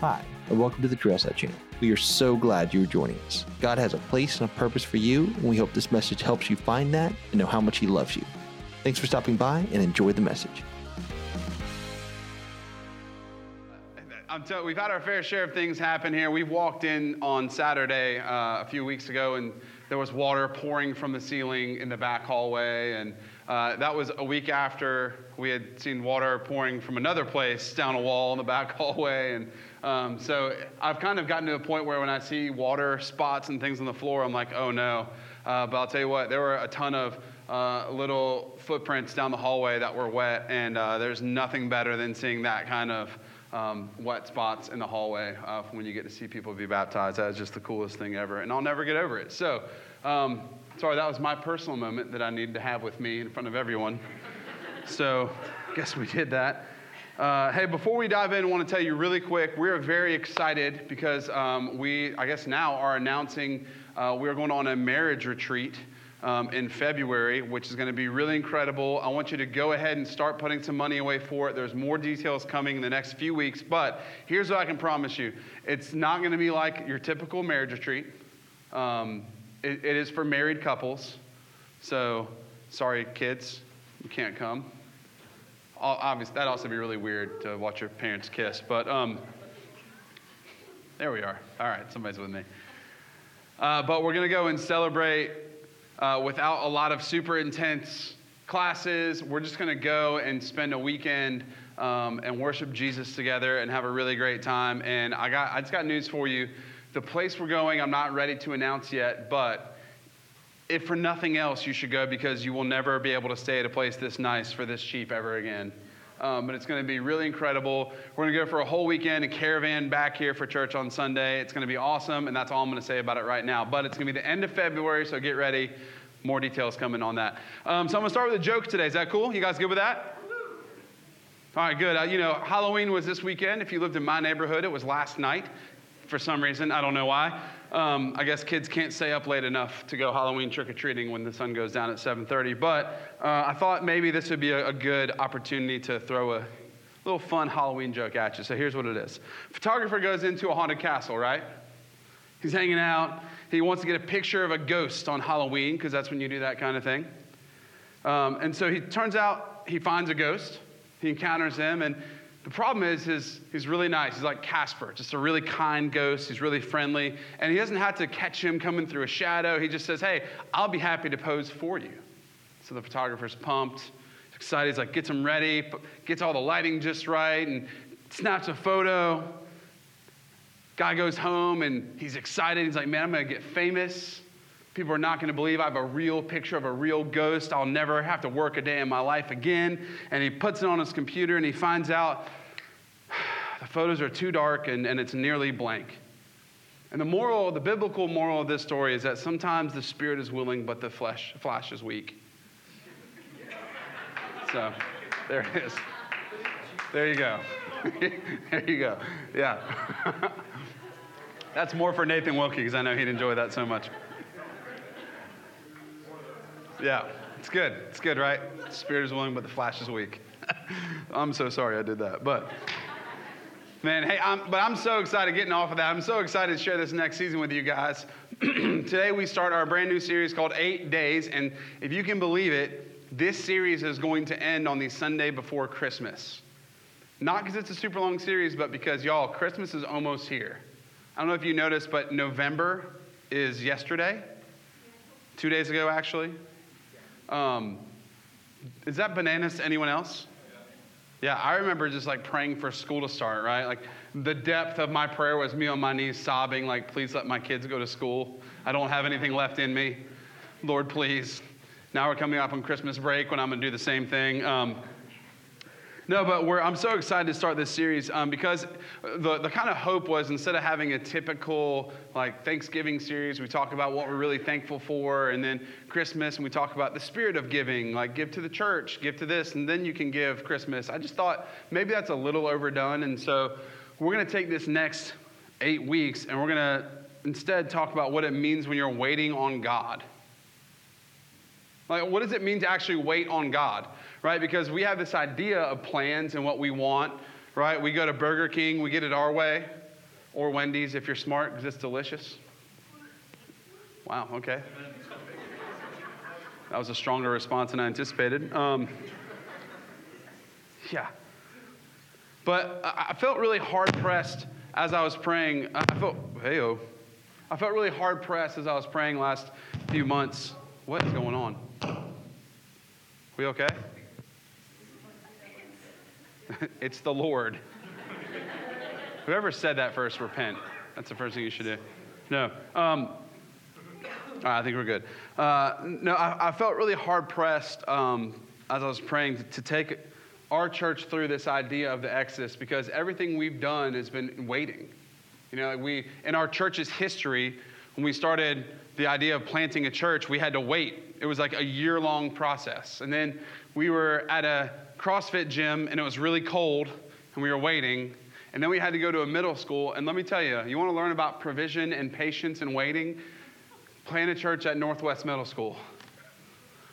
Hi, and welcome to the Trailside channel. We are so glad you are joining us. God has a place and a purpose for you, and we hope this message helps you find that and know how much He loves you. Thanks for stopping by and enjoy the message. I'm tell- we've had our fair share of things happen here. We walked in on Saturday uh, a few weeks ago, and there was water pouring from the ceiling in the back hallway. And uh, that was a week after we had seen water pouring from another place down a wall in the back hallway. And um, so I've kind of gotten to a point where when I see water spots and things on the floor, I'm like, oh no. Uh, but I'll tell you what, there were a ton of uh, little footprints down the hallway that were wet, and uh, there's nothing better than seeing that kind of um, wet spots in the hallway uh, when you get to see people be baptized. That is just the coolest thing ever, and I'll never get over it. So, um, sorry, that was my personal moment that I needed to have with me in front of everyone. so, guess we did that. Uh, hey, before we dive in, I want to tell you really quick. We're very excited because um, we, I guess, now are announcing uh, we're going on a marriage retreat um, in February, which is going to be really incredible. I want you to go ahead and start putting some money away for it. There's more details coming in the next few weeks, but here's what I can promise you it's not going to be like your typical marriage retreat. Um, it, it is for married couples. So, sorry, kids, you can't come. Obviously, that'd also be really weird to watch your parents kiss, but um, there we are. All right, somebody's with me. Uh, but we're to go and celebrate uh, without a lot of super intense classes. We're just to go and spend a weekend um, and worship Jesus together and have a really great time. And I got, I just got news for you. The place we're going, I'm not ready to announce yet, but if for nothing else, you should go because you will never be able to stay at a place this nice for this cheap ever again. Um, but it's going to be really incredible. We're going to go for a whole weekend and caravan back here for church on Sunday. It's going to be awesome, and that's all I'm going to say about it right now. But it's going to be the end of February, so get ready. More details coming on that. Um, so I'm going to start with a joke today. Is that cool? You guys good with that? All right, good. Uh, you know, Halloween was this weekend. If you lived in my neighborhood, it was last night for some reason. I don't know why. Um, I guess kids can't stay up late enough to go Halloween trick or treating when the sun goes down at 7:30. But uh, I thought maybe this would be a, a, good opportunity to throw a little fun Halloween joke at you. So here's what it is: photographer goes into a haunted castle, right? He's hanging out. He wants to get a picture of a ghost on Halloween because that's when you do that kind of thing. Um, and so he turns out he finds a ghost. He encounters him and the problem is his, he's really nice. He's like Casper, just a really kind ghost. He's really friendly. And he doesn't have to catch him coming through a shadow. He just says, Hey, I'll be happy to pose for you. So the photographer's pumped, excited. He's like, gets him ready, gets all the lighting just right, and snaps a photo. Guy goes home and he's excited. He's like, Man, I'm going to get famous. People are not going to believe I have a real picture of a real ghost. I'll never have to work a day in my life again. And he puts it on his computer and he finds out the photos are too dark and, and it's nearly blank. And the moral, the biblical moral of this story is that sometimes the spirit is willing, but the flesh, flesh is weak. So there it is. There you go. there you go. Yeah. That's more for Nathan Wilkie because I know he'd enjoy that so much. Yeah, it's good. It's good, right? Spirit is willing, but the flesh is weak. I'm so sorry I did that. But, man, hey, I'm, but I'm so excited getting off of that. I'm so excited to share this next season with you guys. Today we start our brand new series called Eight Days. And if you can believe it, this series is going to end on the Sunday before Christmas. Not because it's a super long series, but because, y'all, Christmas is almost here. I don't know if you noticed, but November is yesterday. Two days ago, actually. Um, is that bananas to anyone else? Yeah, I remember just like praying for school to start, right? Like the depth of my prayer was me on my knees sobbing, like, please let my kids go to school. I don't have anything left in me. Lord, please. Now we're coming up on Christmas break when I'm going to do the same thing. Um, no, but I'm so excited to start this series um, because the, the kind of hope was instead of having a typical like Thanksgiving series, we talk about what we're really thankful for, and then Christmas, and we talk about the spirit of giving, like give to the church, give to this, and then you can give Christmas. I just thought maybe that's a little overdone, and so we're going to take this next eight weeks and we're going to instead talk about what it means when you're waiting on God. Like, what does it mean to actually wait on God? right? Because we have this idea of plans and what we want, right? We go to Burger King, we get it our way, or Wendy's if you're smart, because it's delicious. Wow, okay. That was a stronger response than I anticipated. Um, yeah. But I felt really hard pressed as I was praying. I felt, hey. I felt really hard pressed as I was praying last few months. What is going on? We okay? it's the Lord. Whoever said that first, repent. That's the first thing you should do. No. Um, I think we're good. Uh, no, I, I, felt really hard pressed um, as I was praying to, to, take our church through this idea of the Exodus because everything we've done has been waiting. You know, we in our church's history, when we started the idea of planting a church, we had to wait. It was like a year long process, and then we were at a CrossFit gym and it was really cold, and we were waiting. And then we had to go to a middle school. And let me tell you, you want to learn about provision and patience and waiting? Plant a church at Northwest Middle School.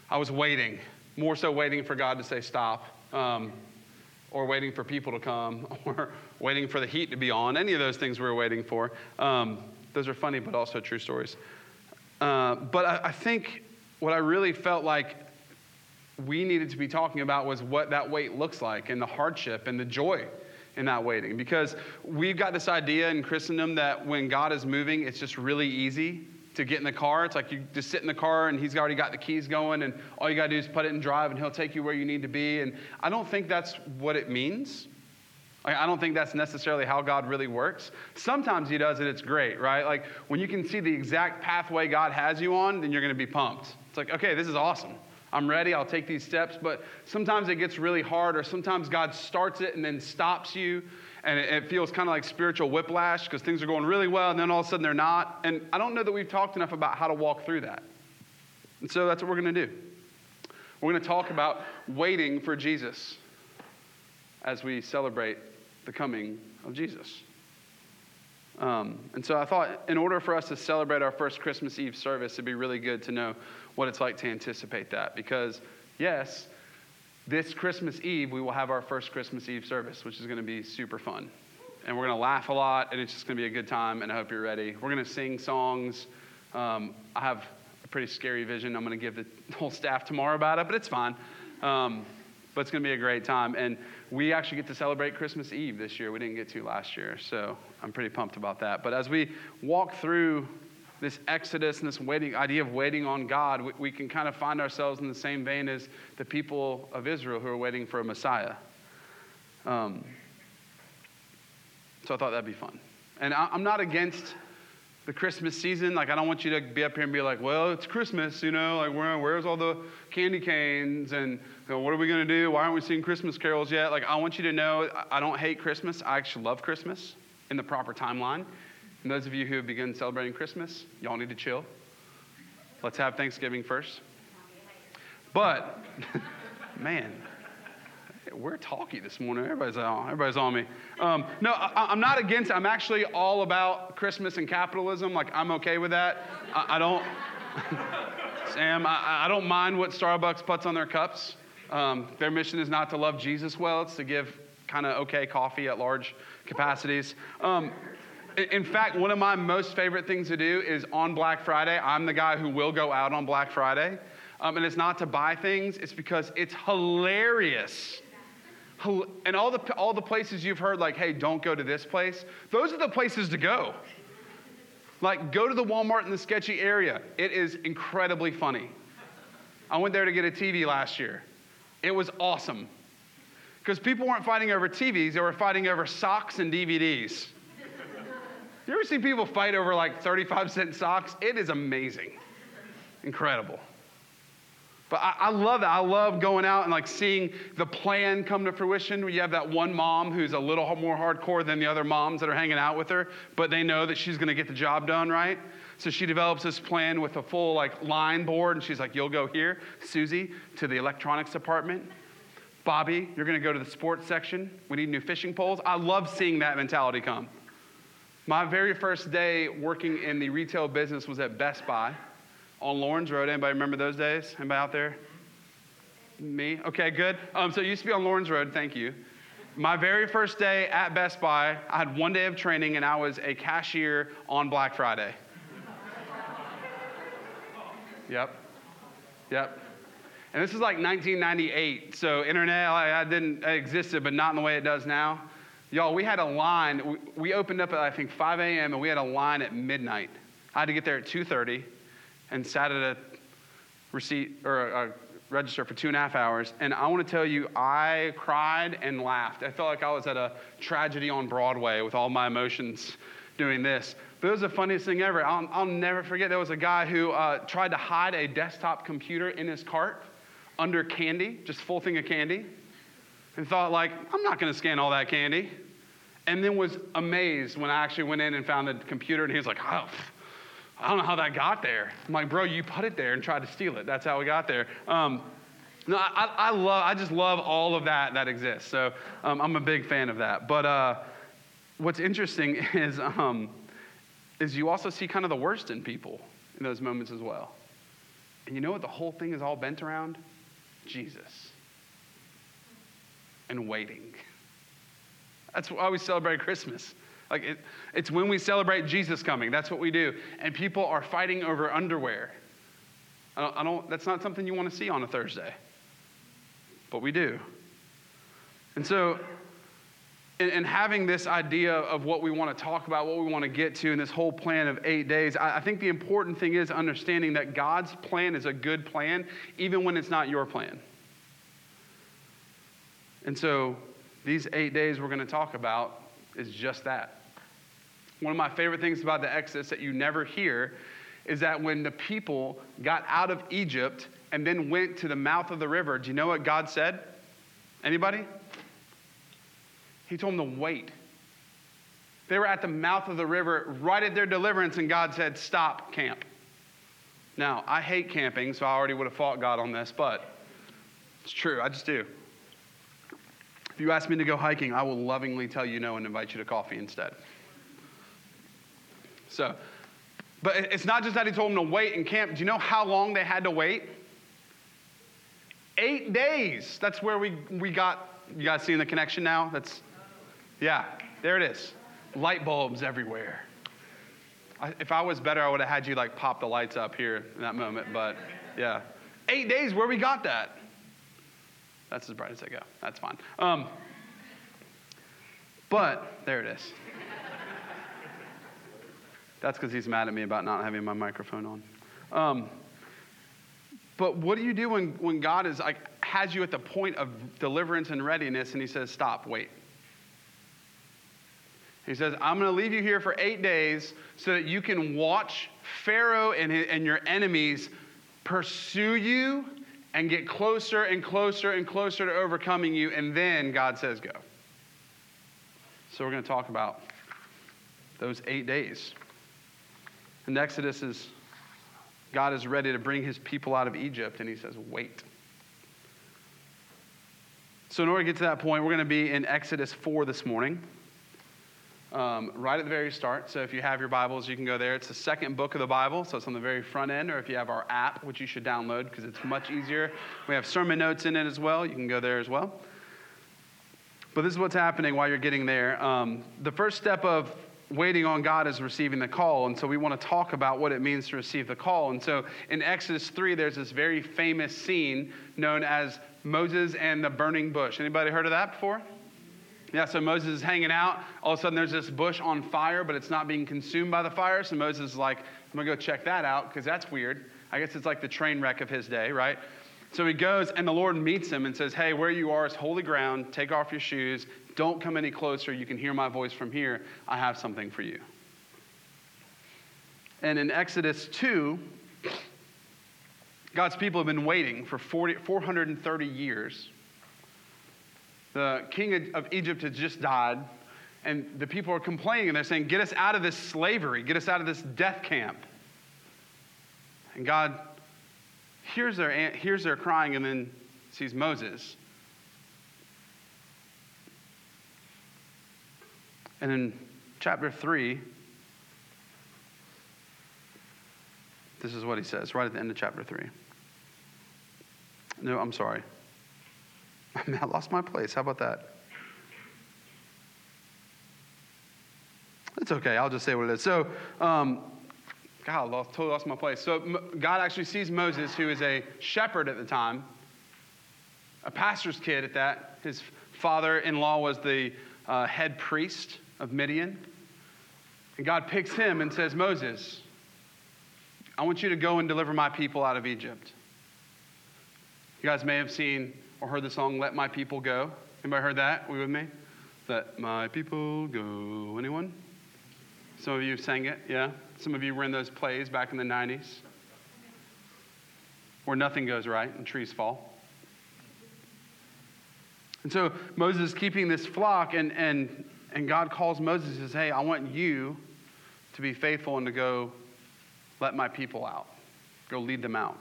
I was waiting, more so waiting for God to say stop, um, or waiting for people to come, or waiting for the heat to be on. Any of those things we were waiting for. Um, those are funny, but also true stories. Uh, but I, I think what I really felt like we needed to be talking about was what that wait looks like and the hardship and the joy in that waiting. Because we've got this idea in Christendom that when God is moving, it's just really easy to get in the car. It's like you just sit in the car and he's already got the keys going, and all you got to do is put it in drive and he'll take you where you need to be. And I don't think that's what it means. I don't think that's necessarily how God really works. Sometimes He does it, it's great, right? Like when you can see the exact pathway God has you on, then you're going to be pumped. It's like, okay, this is awesome. I'm ready, I'll take these steps. But sometimes it gets really hard, or sometimes God starts it and then stops you. And it, feels kind of like spiritual whiplash because things are going really well and then all of a sudden they're not. And I don't know that we've talked enough about how to walk through that. And so that's what we're going to do. We're going to talk about waiting for Jesus as we celebrate the coming of Jesus. Um, and so I thought, in order for us to celebrate our first Christmas Eve service, it'd be really good to know what it's like to anticipate that. Because, yes, this Christmas Eve, we will have our first Christmas Eve service, which is going to be super fun. And we're going to laugh a lot, and it's just going to be a good time, and I hope you're ready. We're going to sing songs. Um, I have a pretty scary vision. I'm going to give the whole staff tomorrow about it, but it's fine. Um, but it's going to be a great time. And we actually get to celebrate Christmas Eve this year. We didn't get to last year, so I'm pretty pumped about that. But as we walk through this exodus and this waiting idea of waiting on God, we, we, can kind of find ourselves in the same vein as the people of Israel who are waiting for a Messiah. Um, so I thought that'd be fun. And I, I'm not against the Christmas season. Like, I don't want you to be up here and be like, well, it's Christmas, you know, like, where, where's all the candy canes? And know, what are we going to do? Why aren't we seeing Christmas carols yet? Like, I want you to know I don't hate Christmas. I actually love Christmas in the proper timeline. And those of you who have begun celebrating Christmas, y'all need to chill. Let's have Thanksgiving first. But, man, we're talky this morning. Everybody's on, everybody's on me. Um, no, I, am not against it. I'm actually all about Christmas and capitalism. Like, I'm okay with that. I, I don't, Sam, I, I, don't mind what Starbucks puts on their cups. Um, their mission is not to love Jesus well, it's to give kind of okay coffee at large capacities. Um, in fact, one of my most favorite things to do is on Black Friday, I'm the guy who will go out on Black Friday. Um, and it's not to buy things, it's because it's hilarious. And all the, all the places you've heard, like, hey, don't go to this place, those are the places to go. Like, go to the Walmart in the sketchy area. It is incredibly funny. I went there to get a TV last year. It was awesome. Because people weren't fighting over TVs, they were fighting over socks and DVDs. You ever see people fight over like 35 cent socks? It is amazing. Incredible. But I, I, love that. I love going out and like seeing the plan come to fruition. You have that one mom who's a little more hardcore than the other moms that are hanging out with her, but they know that she's going to get the job done, right? So she develops this plan with a full like line board, and she's like, "You'll go here, Susie, to the electronics department. Bobby, you're going to go to the sports section. We need new fishing poles." I love seeing that mentality come. My very first day working in the retail business was at Best Buy on Lawrence Road. Anybody remember those days? Anybody out there? Me? Okay, good. Um, so it used to be on Lawrence Road. Thank you. My very first day at Best Buy, I had one day of training and I was a cashier on Black Friday. Yep. Yep. And this is like 1998, so internet I, didn't it existed, but not in the way it does now. Y'all, we had a line. We, we opened up at I think 5 a.m. and we had a line at midnight. I had to get there at 2:30, and sat at a receipt or a, a register for two and a half hours. And I want to tell you, I cried and laughed. I felt like I was at a tragedy on Broadway with all my emotions doing this. It was the funniest thing ever. I'll, I'll never forget. There was a guy who uh, tried to hide a desktop computer in his cart under candy, just full thing of candy, and thought like, I'm not going to scan all that candy. And then was amazed when I actually went in and found the computer, and he was like, oh, I don't know how that got there. I'm like, bro, you put it there and tried to steal it. That's how we got there. Um, no, I, I, love, I just love all of that that exists. So um, I'm a big fan of that. But uh, what's interesting is, um, is you also see kind of the worst in people in those moments as well. And you know what the whole thing is all bent around? Jesus and waiting. That's why we celebrate Christmas. Like it, it's when we celebrate Jesus coming. That's what we do. And people are fighting over underwear. I don't, I don't, that's not something you want to see on a Thursday, but we do. And so, in, in having this idea of what we want to talk about, what we want to get to in this whole plan of eight days, I, I think the important thing is understanding that God's plan is a good plan, even when it's not your plan. And so, these eight days we're going to talk about is just that. One of my favorite things about the Exodus that you never hear is that when the people got out of Egypt and then went to the mouth of the river, do you know what God said? Anybody? He told them to wait. They were at the mouth of the river right at their deliverance, and God said, Stop, camp. Now, I hate camping, so I already would have fought God on this, but it's true. I just do. If you ask me to go hiking, I will lovingly tell you no and invite you to coffee instead. So, but it's not just that he told them to wait and camp. Do you know how long they had to wait? Eight days. That's where we, we got. You guys seeing the connection now? That's, yeah, there it is. Light bulbs everywhere. I, if I was better, I would have had you like pop the lights up here in that moment. But yeah, eight days where we got that. That's as bright as I go. That's fine. Um, but there it is. That's because he's mad at me about not having my microphone on. Um, but what do you do when, when God is like has you at the point of deliverance and readiness and he says, stop, wait. He says, I'm going to leave you here for eight days so that you can watch Pharaoh and, his, and your enemies pursue you and get closer and closer and closer to overcoming you. And then God says, go. So we're going to talk about those eight days. And Exodus is God is ready to bring his people out of Egypt, and he says, wait. So, in order to get to that point, we're going to be in Exodus 4 this morning, um, right at the very start. So, if you have your Bibles, you can go there. It's the second book of the Bible, so it's on the very front end, or if you have our app, which you should download because it's much easier. We have sermon notes in it as well. You can go there as well. But this is what's happening while you're getting there. Um, the first step of waiting on God is receiving the call. And so we want to talk about what it means to receive the call. And so in Exodus 3, there's this very famous scene known as Moses and the burning bush. Anybody heard of that before? Yeah, so Moses is hanging out. All of a sudden, there's this bush on fire, but it's not being consumed by the fire. So Moses is like, I'm going to go check that out because that's weird. I guess it's like the train wreck of his day, right? So he goes, and the Lord meets him and says, Hey, where you are is holy ground. Take off your shoes. Don't come any closer. You can hear my voice from here. I have something for you. And in Exodus 2, God's people have been waiting for 40, 430 years. The king of Egypt has just died, and the people are complaining and they're saying, Get us out of this slavery, get us out of this death camp. And God hears their, hears their crying and then sees Moses And in chapter 3, this is what he says right at the end of chapter 3. No, I'm sorry. I, mean, I lost my place. How about that? It's okay. I'll just say what it is. So, um, God, I lost, totally lost my place. So, God actually sees Moses, who is a shepherd at the time, a pastor's kid at that. His father in law was the uh, head priest of Midian. And God picks him and says, Moses, I want you to go and deliver my people out of Egypt. You guys may have seen or heard the song, Let My People Go. Anybody heard that? Are we with me? Let my people go. Anyone? Some of you sang it, yeah? Some of you were in those plays back in the 90s where nothing goes right and trees fall. And so Moses is keeping this flock, and, and, and God calls Moses and says, Hey, I want you to be faithful and to go let my people out, go lead them out.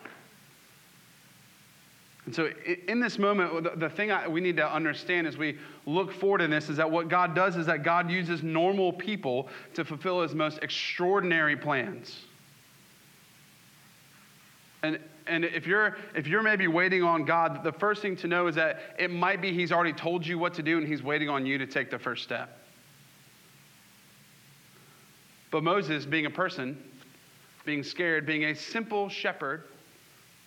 And so, in this moment, the thing we need to understand as we look forward in this is that what God does is that God uses normal people to fulfill his most extraordinary plans. And, and if, you're, if you're maybe waiting on God, the first thing to know is that it might be he's already told you what to do and he's waiting on you to take the first step. But Moses, being a person, being scared, being a simple shepherd,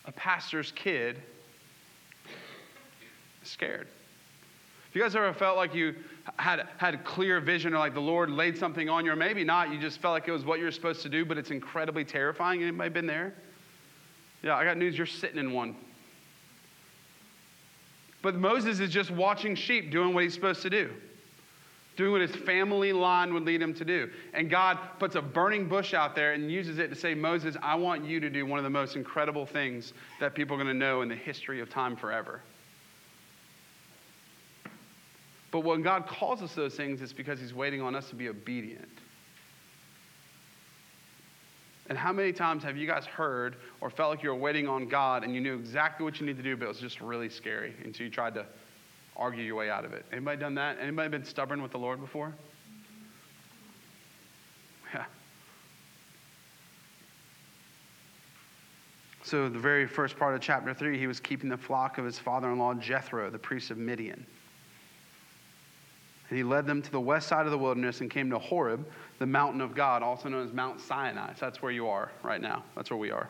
a pastor's kid, scared. If you guys ever felt like you had, had a clear vision or like the Lord laid something on you, or maybe not, you just felt like it was what you were supposed to do, but it's incredibly terrifying? Anybody been there? Yeah, I got news, you're sitting in one. But Moses is just watching sheep doing what he's supposed to do, doing what his family line would lead him to do. And God puts a burning bush out there and uses it to say, Moses, I want you to do one of the most incredible things that people are going to know in the history of time forever. But when God calls us those things, it's because He's waiting on us to be obedient. And how many times have you guys heard or felt like you were waiting on God and you knew exactly what you need to do, but it was just really scary until you tried to argue your way out of it? Anybody done that? Anybody been stubborn with the Lord before? Yeah. So, the very first part of chapter 3, he was keeping the flock of his father in law, Jethro, the priest of Midian. And he led them to the west side of the wilderness and came to Horeb, the mountain of God, also known as Mount Sinai. So that's where you are right now. That's where we are.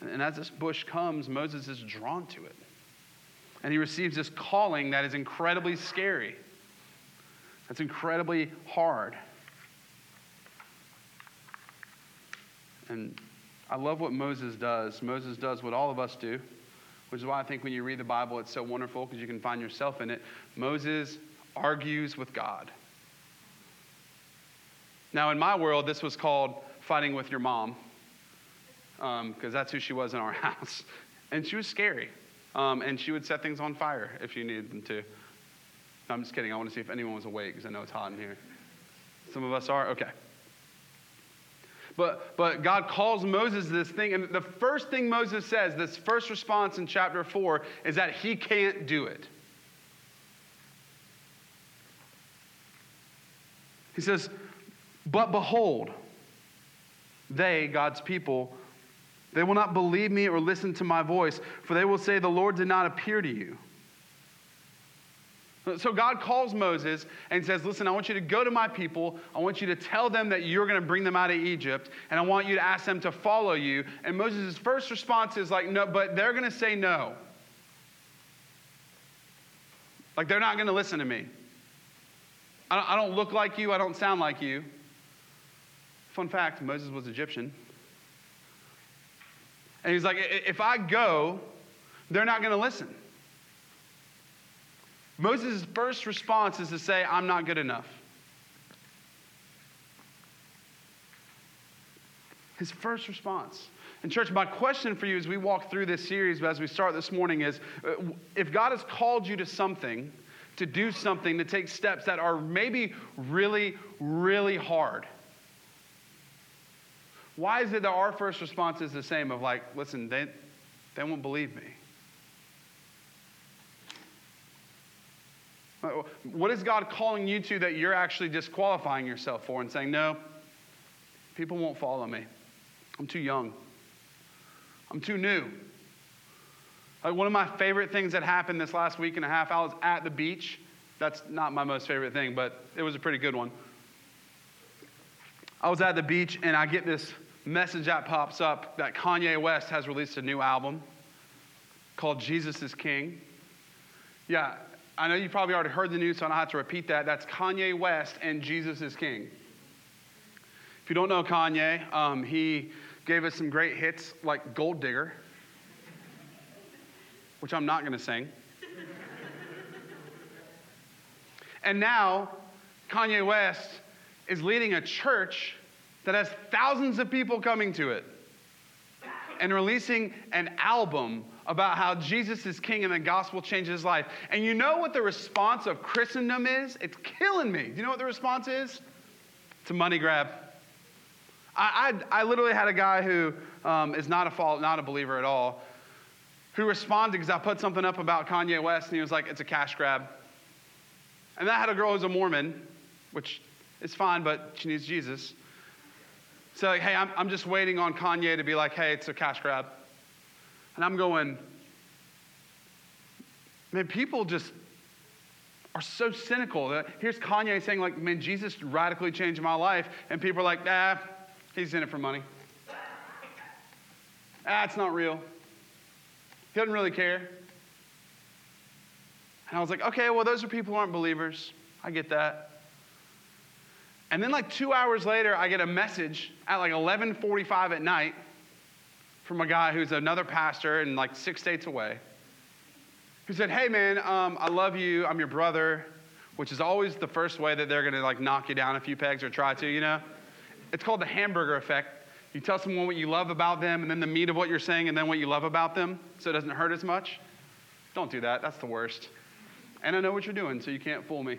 And as this bush comes, Moses is drawn to it. And he receives this calling that is incredibly scary. That's incredibly hard. And I love what Moses does. Moses does what all of us do which is why I think when you read the Bible, it's so wonderful because you can find yourself in it. Moses argues with God. Now, in my world, this was called fighting with your mom because um, that's who she was in our house. And she was scary. Um, and she would set things on fire if you needed them to. I'm just kidding. I want to see if anyone was awake because I know it's hot in here. Some of us are? Okay. But, but God calls Moses this thing, and the first thing Moses says, this first response in chapter 4, is that he can't do it. He says, But behold, they, God's people, they will not believe me or listen to my voice, for they will say, The Lord did not appear to you. So God calls Moses and says, Listen, I want you to go to my people. I want you to tell them that you're going to bring them out of Egypt, and I want you to ask them to follow you. And Moses' first response is like, No, but they're going to say no. Like, they're not going to listen to me. I don't, look like you, I don't sound like you. Fun fact Moses was Egyptian. And he's like, If I go, they're not going to listen. Moses' first response is to say, I'm not good enough. His first response. And, church, my question for you as we walk through this series, as we start this morning, is uh, if God has called you to something, to do something, to take steps that are maybe really, really hard, why is it that our first response is the same of like, listen, they, they won't believe me? Uh, what is God calling you to that you're actually disqualifying yourself for and saying, no, people won't follow me? I'm too young. I'm too new. Like one of my favorite things that happened this last week and a half, I was at the beach. That's not my most favorite thing, but it was a pretty good one. I was at the beach and I get this message that pops up that Kanye West has released a new album called Jesus is King. Yeah, I know you probably already heard the news, so I don't have to repeat that. That's Kanye West and Jesus is King. If you don't know Kanye, um, he gave us some great hits like Gold Digger, which I'm not going to sing. and now, Kanye West is leading a church that has thousands of people coming to it and releasing an album about how Jesus is king and the gospel changes his life. And you know what the response of Christendom is? It's killing me. Do you know what the response is? It's a money grab. I, I, I literally had a guy who um, is not a not a believer at all, who responded because I put something up about Kanye West, and he was like, "It's a cash grab." And that had a girl who's a Mormon, which is fine, but she needs Jesus. So, like, hey, I'm, I'm just waiting on Kanye to be like, hey, it's a cash grab. And I'm going, man, people just are so cynical. That here's Kanye saying, like, man, Jesus radically changed my life. And people are like, ah, he's in it for money. Ah, it's not real. He doesn't really care. And I was like, okay, well, those are people who aren't believers. I get that. And then like two hours later, I get a message at like 11:45 at night from a guy who's another pastor and like six states away, who said, "Hey man, um, I love you. I'm your brother," which is always the first way that they're gonna like knock you down a few pegs or try to, you know. It's called the hamburger effect. You tell someone what you love about them, and then the meat of what you're saying, and then what you love about them, so it doesn't hurt as much. Don't do that. That's the worst. And I know what you're doing, so you can't fool me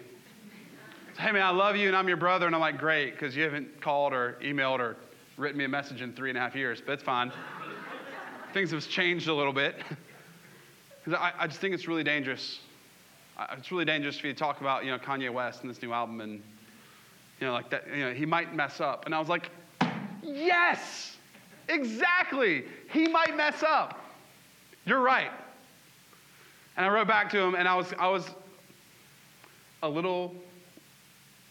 hey man, I love you and I'm your brother. And I'm like, great, because you haven't called or emailed or written me a message in three and a half years, but it's fine. Things have changed a little bit. Because I, I, just think it's really dangerous. It's really dangerous for you to talk about, you know, Kanye West and this new album and, you know, like that, you know, he might mess up. And I was like, yes, exactly. He might mess up. You're right. And I wrote back to him and I was, I was a little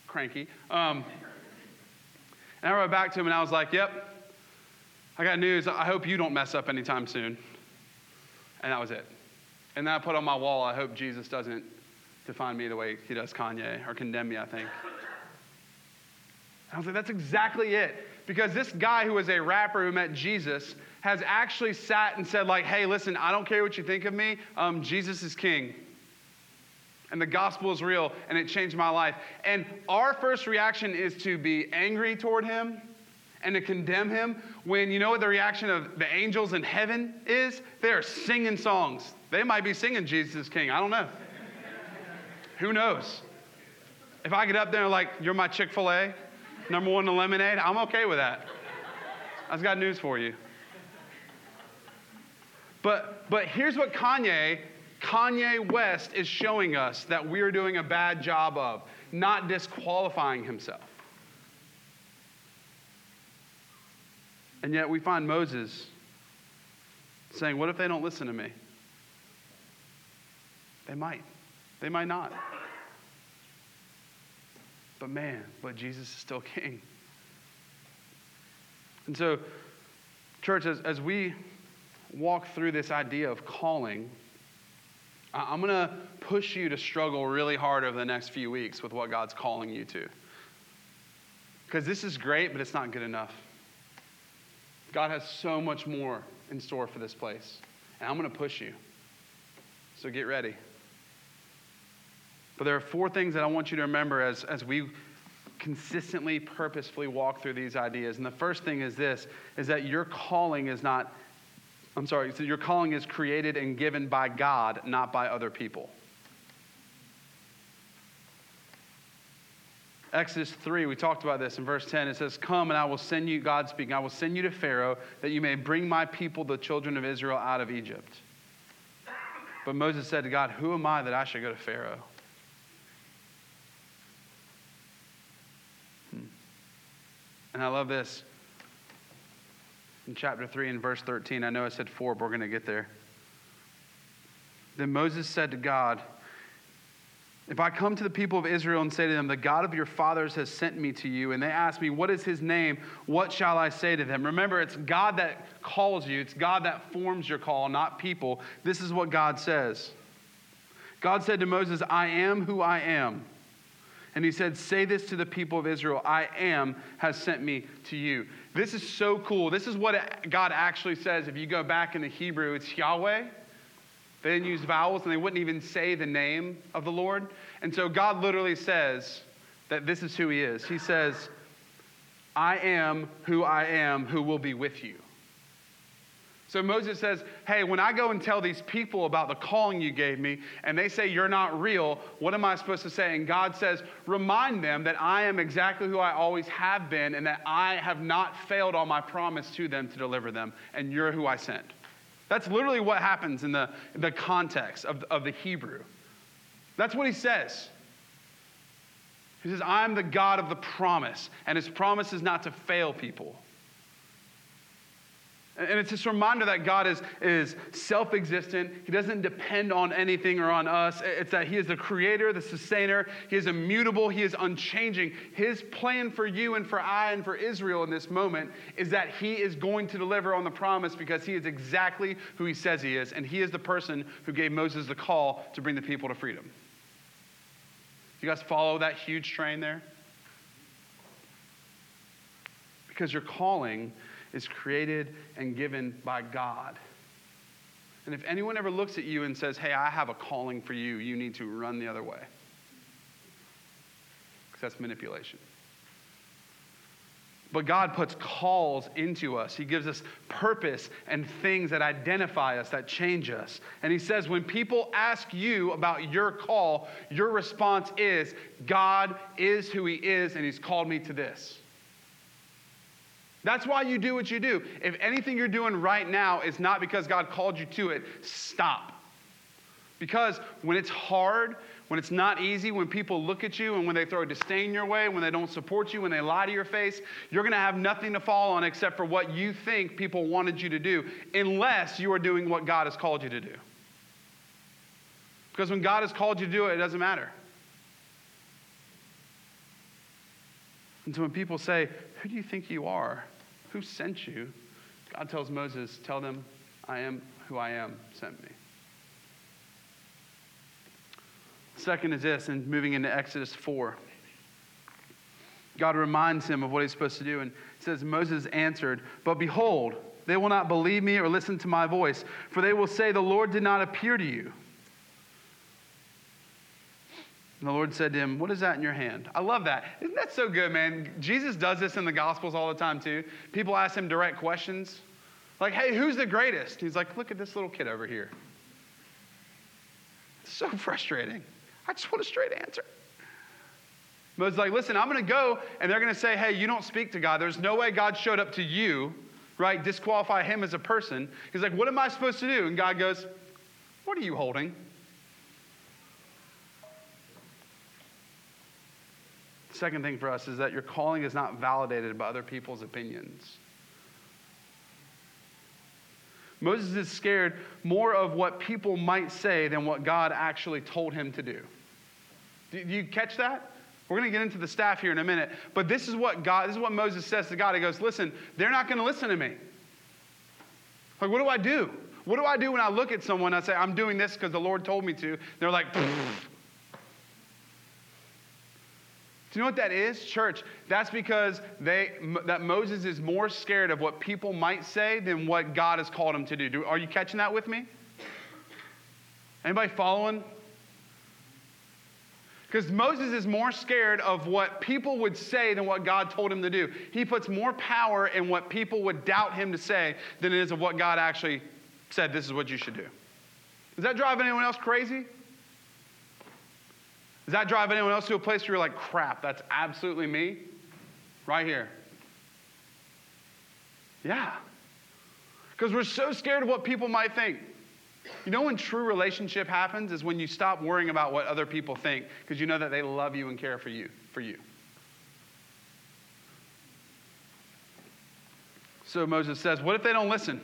cranky. Um, and I wrote back to him and I was like, yep, I got news. I hope you don't mess up anytime soon. And that was it. And then I put on my wall, I hope Jesus doesn't define me the way he does Kanye or condemn me, I think. I was like, that's exactly it. Because this guy who was a rapper who met Jesus has actually sat and said, like, hey, listen, I don't care what you think of me. Um, Jesus is king and the gospel is real and it changed my life. And our first reaction is to be angry toward him and to condemn him when you know what the reaction of the angels in heaven is? They're singing songs. They might be singing Jesus King. I don't know. Who knows? If I get up there like, you're my Chick fil A, number one in lemonade, I'm okay with that. I've got news for you. But, but here's what Kanye Kanye West is showing us that we're doing a bad job of, not disqualifying himself. And yet we find Moses saying, What if they don't listen to me? They might. They might not. But man, but Jesus is still king. And so, church, as, as we walk through this idea of calling, I'm going to push you to struggle really hard over the next few weeks with what God's calling you to. Because this is great, but it's not good enough. God has so much more in store for this place. And I'm going to push you. So get ready. But there are four things that I want you to remember as, as we consistently, purposefully walk through these ideas. And the first thing is this is that your calling is not I'm sorry, so your calling is created and given by God, not by other people. Exodus 3, we talked about this in verse 10. It says, Come and I will send you, God speaking, I will send you to Pharaoh that you may bring my people, the children of Israel, out of Egypt. But Moses said to God, Who am I that I should go to Pharaoh? Hmm. And I love this in chapter 3 and verse 13. I know I said 4, but we're going to get there. Then Moses said to God, If I come to the people of Israel and say to them, The God of your fathers has sent me to you, and they ask me, What is his name? What shall I say to them? Remember, it's God that calls you, it's God that forms your call, not people. This is what God says. God said to Moses, I am who I am. And he said, Say this to the people of Israel I am has sent me to you. This is so cool. This is what God actually says. If you go back in the Hebrew, it's Yahweh. They didn't use vowels and they wouldn't even say the name of the Lord. And so God literally says that this is who He is. He says, I am who I am, who will be with you. So Moses says, Hey, when I go and tell these people about the calling you gave me, and they say you're not real, what am I supposed to say? And God says, Remind them that I am exactly who I always have been, and that I have not failed on my promise to them to deliver them, and you're who I sent. That's literally what happens in the, the context of, of the Hebrew. That's what he says. He says, I'm the God of the promise, and his promise is not to fail people. And it's this reminder that God is, is self existent. He doesn't depend on anything or on us. It's that He is the creator, the sustainer. He is immutable. He is unchanging. His plan for you and for I and for Israel in this moment is that He is going to deliver on the promise because He is exactly who He says He is. And He is the person who gave Moses the call to bring the people to freedom. You guys follow that huge train there? Because your calling is created and given by God. And if anyone ever looks at you and says, hey, I have a calling for you, you need to run the other way. Because that's manipulation. But God puts calls into us. He gives us purpose and things that identify us, that change us. And He says, when people ask you about your call, your response is, God is who He is, and He's called me to this. That's why you do what you do. If anything you're doing right now is not because God called you to it, stop. Because when it's hard, when it's not easy, when people look at you and when they throw disdain your way, when they don't support you, when they lie to your face, you're going to have nothing to fall on except for what you think people wanted you to do, unless you are doing what God has called you to do. Because when God has called you to do it, it doesn't matter. And so when people say, Who do you think you are? Who sent you? God tells Moses, Tell them, I am who I am, sent me. Second is this, and moving into Exodus 4. God reminds him of what he's supposed to do and says, Moses answered, But behold, they will not believe me or listen to my voice, for they will say, The Lord did not appear to you. And the Lord said to him, What is that in your hand? I love that. Isn't that so good, man? Jesus does this in the Gospels all the time, too. People ask him direct questions. Like, hey, who's the greatest? He's like, look at this little kid over here. It's so frustrating. I just want a straight answer. Moses like, listen, I'm going to go, and they're going to say, hey, you don't speak to God. There's no way God showed up to you, right? Disqualify him as a person. He's like, what am I supposed to do? And God goes, what are you holding? Second thing for us is that your calling is not validated by other people's opinions. Moses is scared more of what people might say than what God actually told him to do. Do you catch that? We're going to get into the staff here in a minute, but this is what God, this is what Moses says to God. He goes, "Listen, they're not going to listen to me. Like, what do I do? What do I do when I look at someone and I say, I'm doing this because the Lord told me to? They're like, you know what that is, church? That's because they, that Moses is more scared of what people might say than what God has called him to do. do are you catching that with me? Anybody following? Because Moses is more scared of what people would say than what God told him to do. He puts more power in what people would doubt him to say than it is of what God actually said, this is what you should do. Does that drive anyone else crazy? Does that drive anyone else to a place where you're like, crap, that's absolutely me? Right here. Yeah. Because we're so scared of what people might think. You know when true relationship happens is when you stop worrying about what other people think because you know that they love you and care for you, for you. So Moses says, what if they don't listen?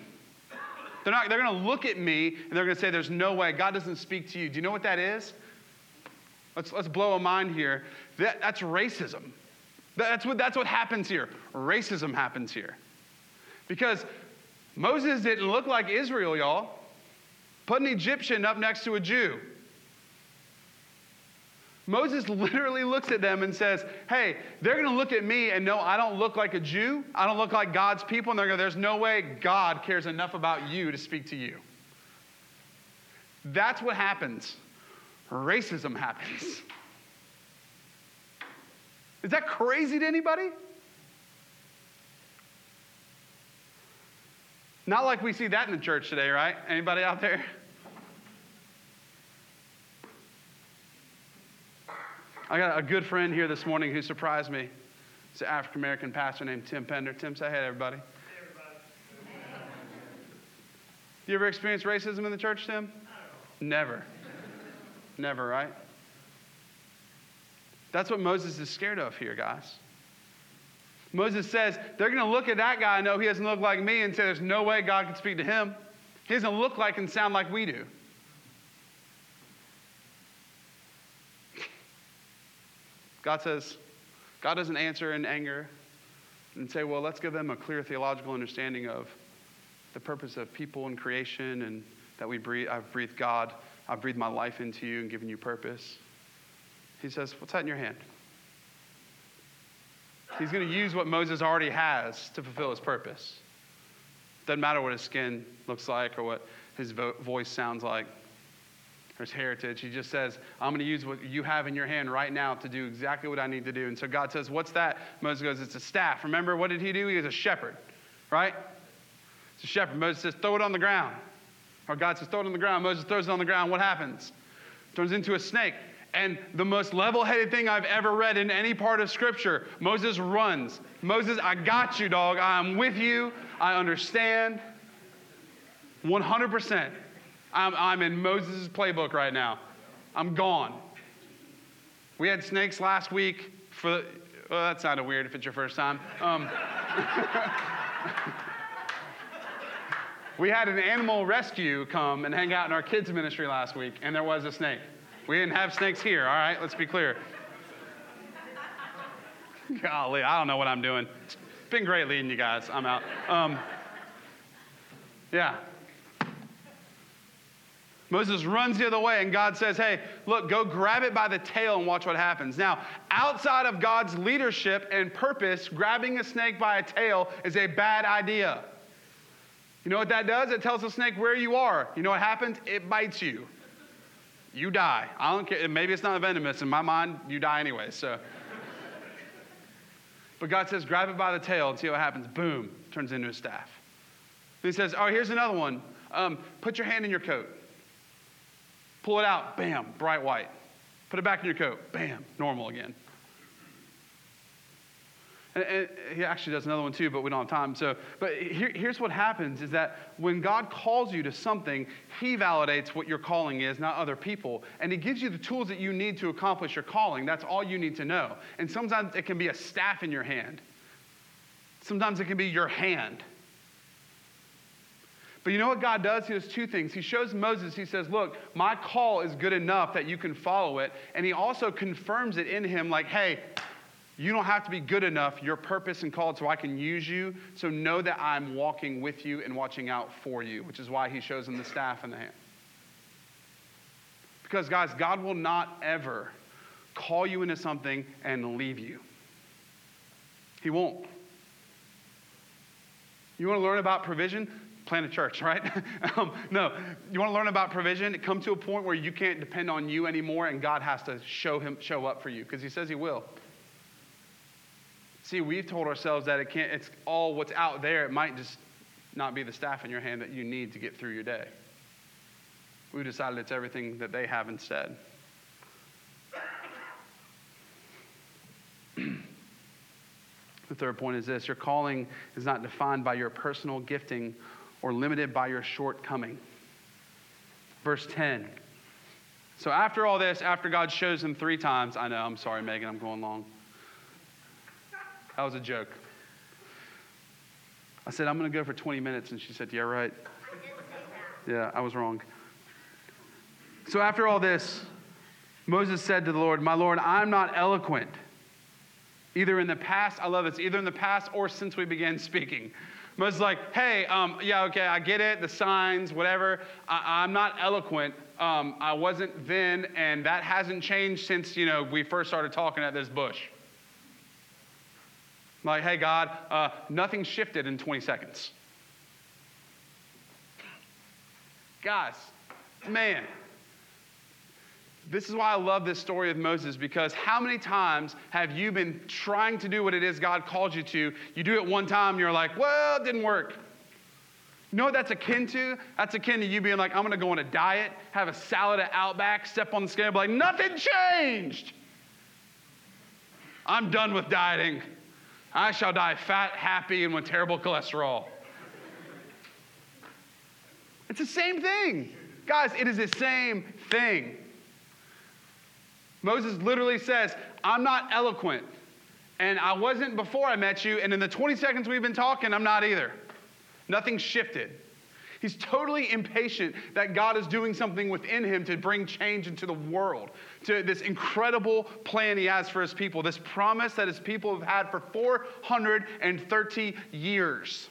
They're not they're going to look at me and they're going to say there's no way God doesn't speak to you. Do you know what that is? Let's, let's blow a mind here. That, that's racism. That's what, that's what happens here. Racism happens here. Because Moses didn't look like Israel, y'all. Put an Egyptian up next to a Jew. Moses literally looks at them and says, Hey, they're going to look at me and know I don't look like a Jew. I don't look like God's people. And they're going, There's no way God cares enough about you to speak to you. That's what happens. Racism happens. Is that crazy to anybody? Not like we see that in the church today, right? Anybody out there? I got a good friend here this morning who surprised me. It's an African American pastor named Tim Pender. Tim, say hey everybody. Hey, everybody. You ever experienced racism in the church, Tim? Never. Never, right? That's what Moses is scared of here, guys. Moses says, they're going to look at that guy and know he doesn't look like me and say, there's no way God can speak to him. He doesn't look like and sound like we do. God says, God doesn't answer in anger and say, well, let's give them a clear theological understanding of the purpose of people and creation and that we breathe, I've breathed God, I've breathed my life into you and given you purpose. He says, what's that in your hand? He's going to use what Moses already has to fulfill his purpose. Doesn't matter what his skin looks like or what his vo- voice sounds like or his heritage. He just says, I'm going to use what you have in your hand right now to do exactly what I need to do. And so God says, What's that? Moses goes, It's a staff. Remember, what did he do? He was a shepherd, right? It's a shepherd. Moses says, Throw it on the ground. Or God says, Throw it on the ground. Moses throws it on the ground. What happens? Turns into a snake. And the most level headed thing I've ever read in any part of Scripture Moses runs. Moses, I got you, dog. I'm with you. I understand. 100%. I'm, I'm in Moses' playbook right now. I'm gone. We had snakes last week for well, that sounded weird if it's your first time. Um, we had an animal rescue come and hang out in our kids' ministry last week, and there was a snake. We didn't have snakes here, all right? Let's be clear. Golly, I don't know what I'm doing. It's been great leading you guys. I'm out. Um, yeah. Moses runs the other way, and God says, Hey, look, go grab it by the tail and watch what happens. Now, outside of God's leadership and purpose, grabbing a snake by a tail is a bad idea. You know what that does? It tells the snake where you are. You know what happens? It bites you you die. I don't care. Maybe it's not venomous. In my mind, you die anyway. So. but God says, grab it by the tail and see what happens. Boom, turns into a staff. he says, oh, here's another one. Um, put your hand in your coat. Pull it out. Bam, bright white. Put it back in your coat. Bam, normal again. And, and, he actually does another one too, but we don't have time. So, but here, here's what happens is that when God calls you to something, he validates what your calling is, not other people. And he gives you the tools that you need to accomplish your calling. That's all you need to know. And sometimes it can be a staff in your hand. Sometimes it can be your hand. But you know what God does? He does two things. He shows Moses, he says, Look, my call is good enough that you can follow it. And he also confirms it in him, like, hey, you don't have to be good enough. Your purpose and called so I can use you. So know that I'm walking with you and watching out for you, which is why he shows him the staff in the hand. Because, guys, God will not ever call you into something and leave you. He won't. You want to learn about provision? Plant a church, right? um, no, you want to learn about provision? Come to a point where you can't depend on you anymore, and God has to show him show up for you because He says He will. See, we've told ourselves that it can't, it's all what's out there. It might just not be the staff in your hand that you need to get through your day. We decided it's everything that they have instead. the third point is this your calling is not defined by your personal gifting or limited by your shortcoming. Verse 10. So, after all this, after God shows him three times, I know, I'm sorry, Megan, I'm going long. That was a joke. I said, I'm going to go for 20 minutes. And she said, Yeah, right. Yeah, I was wrong. So after all this, Moses said to the Lord, My Lord, I'm not eloquent. Either in the past, I love this, either in the past or since we began speaking. Moses like, hey, um, yeah, okay, I get it, the signs, whatever. I, am not eloquent. Um, I wasn't then, and that hasn't changed since, you know, we first started talking at this bush. Like, hey, God, uh, nothing shifted in 20 seconds. Guys, man, this is why I love this story of Moses because how many times have you been trying to do what it is God called you to? You do it one time, you're like, well, it didn't work. You know what that's akin to? That's akin to you being like, I'm gonna go on a diet, have a salad at Outback, step on the scale, be like, nothing changed. I'm done with dieting. I shall die fat, happy, and with terrible cholesterol. It's the same thing. Guys, it is the same thing. Moses literally says, I'm not eloquent. And I wasn't before I met you. And in the 20 seconds we've been talking, I'm not either. Nothing shifted. He's totally impatient that God is doing something within him to bring change into the world, to this incredible plan he has for his people, this promise that his people have had for 430 years.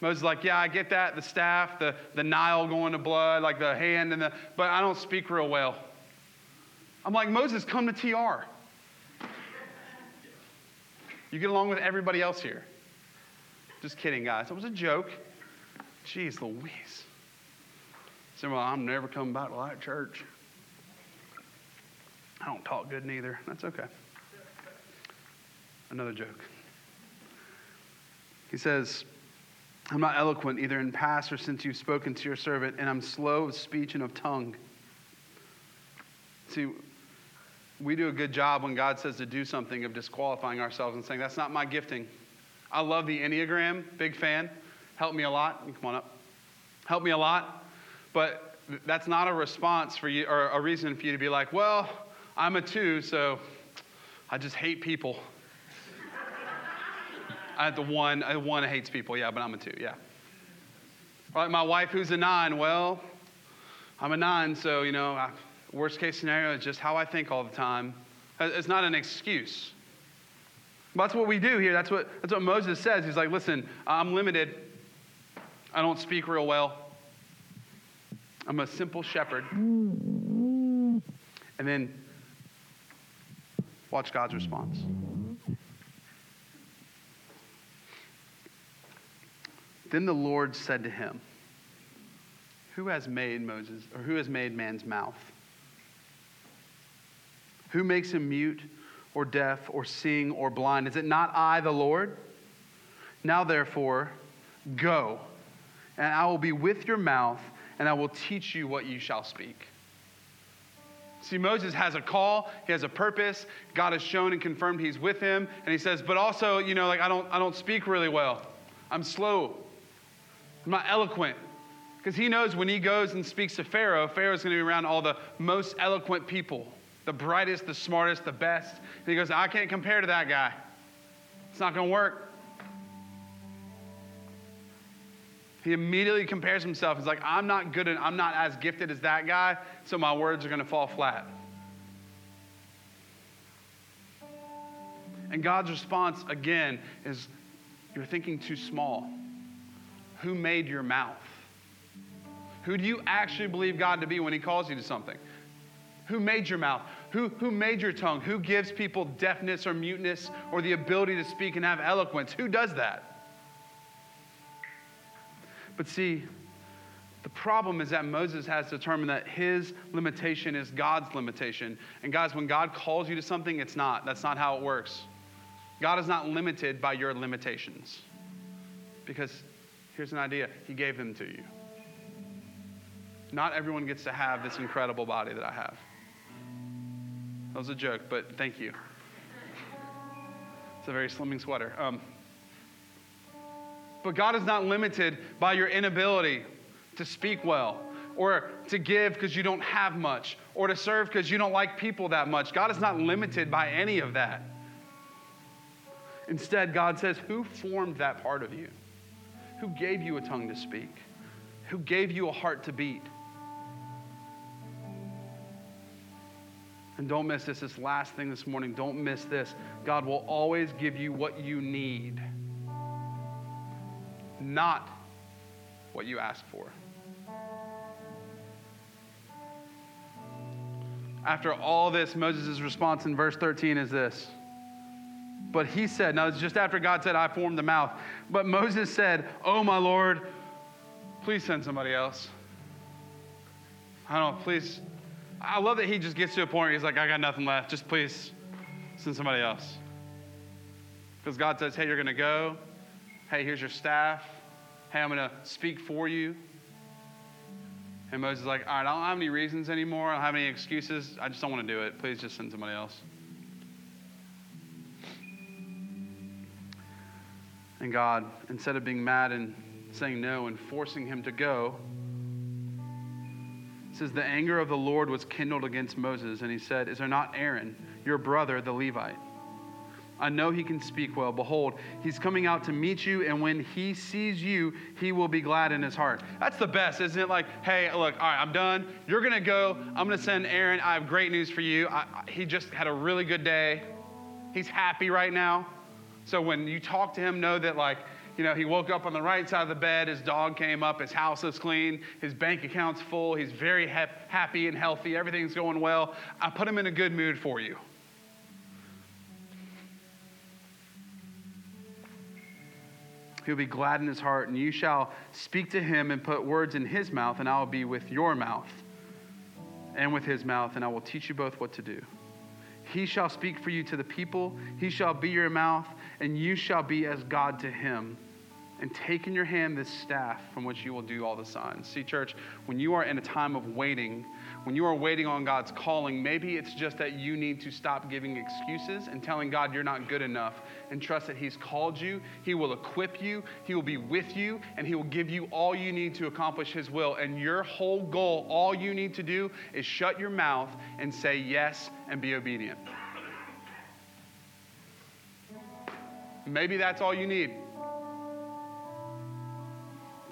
Moses is like, yeah, I get that, the staff, the, the Nile going to blood, like the hand and the, but I don't speak real well. I'm like, Moses, come to TR. You get along with everybody else here. Just kidding, guys. It was a joke. Jeez Louise. Say, well, I'm never coming back to that church. I don't talk good neither. That's okay. Another joke. He says, I'm not eloquent either in past or since you've spoken to your servant, and I'm slow of speech and of tongue. See, we do a good job when God says to do something of disqualifying ourselves and saying, that's not my gifting. I love the Enneagram, big fan. Helped me a lot. Come on up. Helped me a lot. But that's not a response for you or a reason for you to be like, well, I'm a two, so I just hate people. I had the one, I one hates people, yeah, but I'm a two, yeah. Or like my wife who's a nine, well, I'm a nine, so, you know, I, Worst case scenario is just how I think all the time. Uh, it's not an excuse. But that's what we do here. That's what, that's what Moses says. He's like, listen, I'm limited. I don't speak real well. I'm a simple shepherd. And then watch God's response. Then the Lord said to him, Who has made Moses, or who has made man's mouth? Who makes him mute or deaf or seeing or blind? Is it not I, the Lord? Now, therefore, go, and I will be with your mouth, and I will teach you what you shall speak. See, Moses has a call, he has a purpose. God has shown and confirmed he's with him. And he says, but also, you know, like I don't, I don't speak really well. I'm slow. I'm not eloquent. Because he knows when he goes and speaks to Pharaoh, Pharaoh's going to be around all the most eloquent people the brightest, the smartest, the best. And he goes, I can't compare to that guy. It's not going to work. He immediately compares himself. He's like, I'm not good and I'm not as gifted as that guy, so my words are going to fall flat. And God's response, again, is you're thinking too small. Who made your mouth? Who do you actually believe God to be when He calls you to something? Who made your mouth? Who, who made your tongue? Who gives people deafness or muteness or the ability to speak and have eloquence? Who does that? But see, the problem is that Moses has determined that his limitation is God's limitation. And guys, when God calls you to something, it's not. That's not how it works. God is not limited by your limitations. Because here's an idea He gave them to you. Not everyone gets to have this incredible body that I have. That was a joke, but thank you. It's a very slimming sweater. Um, but God is not limited by your inability to speak well, or to give because you don't have much, or to serve because you don't like people that much. God is not limited by any of that. Instead, God says, Who formed that part of you? Who gave you a tongue to speak? Who gave you a heart to beat? And don't miss this, this last thing this morning. Don't miss this. God will always give you what you need, not what you ask for. After all this, Moses' response in verse 13 is this. But he said, now it's just after God said, I formed the mouth. But Moses said, Oh, my Lord, please send somebody else. I don't know, please. I love that he just gets to a point where he's like, I got nothing left. Just please send somebody else. Because God says, Hey, you're going to go. Hey, here's your staff. Hey, I'm going to speak for you. And Moses is like, All right, I don't have any reasons anymore. I don't have any excuses. I just don't want to do it. Please just send somebody else. And God, instead of being mad and saying no and forcing him to go, says, The anger of the Lord was kindled against Moses, and he said, Is there not Aaron, your brother, the Levite? I know he can speak well. Behold, he's coming out to meet you, and when he sees you, he will be glad in his heart. That's the best, isn't it? Like, hey, look, all right, I'm done. You're going to go. I'm going to send Aaron. I have great news for you. I, I, he just had a really good day. He's happy right now. So when you talk to him, know that, like, you know, he woke up on the right side of the bed, his dog came up, his house is clean, his bank account's full, he's very ha- happy and healthy, everything's going well. I put him in a good mood for you. He'll be glad in his heart, and you shall speak to him and put words in his mouth, and I will be with your mouth and with his mouth, and I will teach you both what to do. He shall speak for you to the people, he shall be your mouth, and you shall be as God to him. And take in your hand this staff from which you will do all the signs. See, church, when you are in a time of waiting, when you are waiting on God's calling, maybe it's just that you need to stop giving excuses and telling God you're not good enough and trust that He's called you. He will equip you, He will be with you, and He will give you all you need to accomplish His will. And your whole goal, all you need to do is shut your mouth and say yes and be obedient. Maybe that's all you need.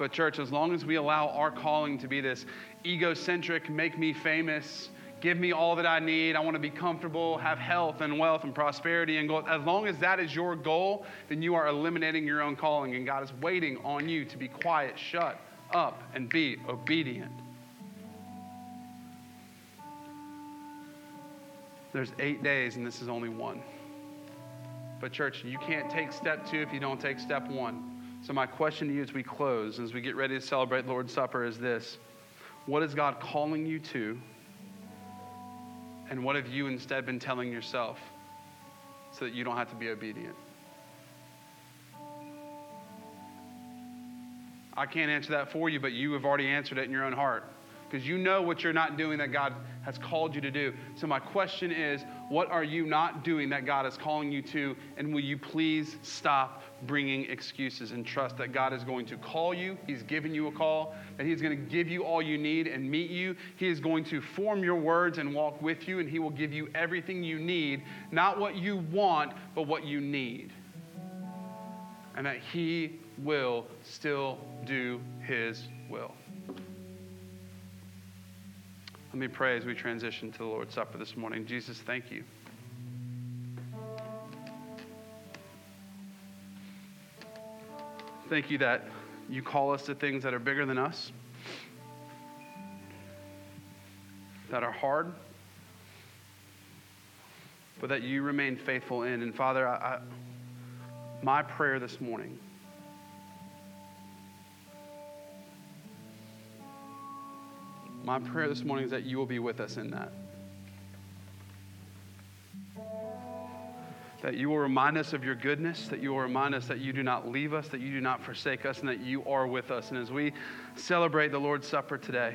But, church, as long as we allow our calling to be this egocentric, make me famous, give me all that I need, I want to be comfortable, have health and wealth and prosperity and gold, as long as that is your goal, then you are eliminating your own calling, and God is waiting on you to be quiet, shut up, and be obedient. There's eight days, and this is only one. But, church, you can't take step two if you don't take step one. So, my question to you as we close, as we get ready to celebrate Lord's Supper, is this What is God calling you to? And what have you instead been telling yourself so that you don't have to be obedient? I can't answer that for you, but you have already answered it in your own heart because you know what you're not doing that God has called you to do. So, my question is what are you not doing that God is calling you to? And will you please stop bringing excuses and trust that God is going to call you? He's given you a call, that He's going to give you all you need and meet you. He is going to form your words and walk with you, and He will give you everything you need, not what you want, but what you need. And that He will still do His will. Let me pray as we transition to the Lord's Supper this morning. Jesus, thank you. Thank you that you call us to things that are bigger than us, that are hard, but that you remain faithful in. And Father, I, I, my prayer this morning My prayer this morning is that you will be with us in that. That you will remind us of your goodness, that you will remind us that you do not leave us, that you do not forsake us, and that you are with us. And as we celebrate the Lord's Supper today,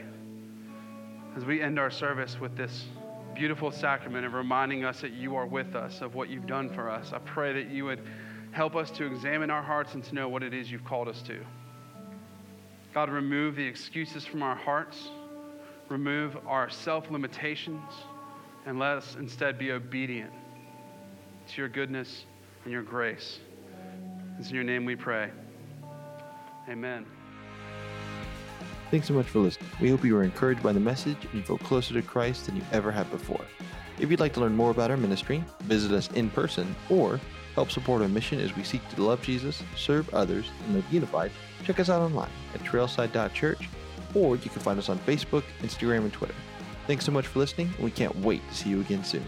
as we end our service with this beautiful sacrament of reminding us that you are with us, of what you've done for us, I pray that you would help us to examine our hearts and to know what it is you've called us to. God, remove the excuses from our hearts remove our self limitations, and let us instead be obedient to your goodness and your grace. It's in your name we pray. Amen. Thanks so much for listening. We hope you were encouraged by the message and you feel closer to Christ than you ever have before. If you'd like to learn more about our ministry, visit us in person, or help support our mission as we seek to love Jesus, serve others, and live unified, check us out online at trailside.church, or you can find us on Facebook, Instagram, and Twitter. Thanks so much for listening, and we can't wait to see you again soon.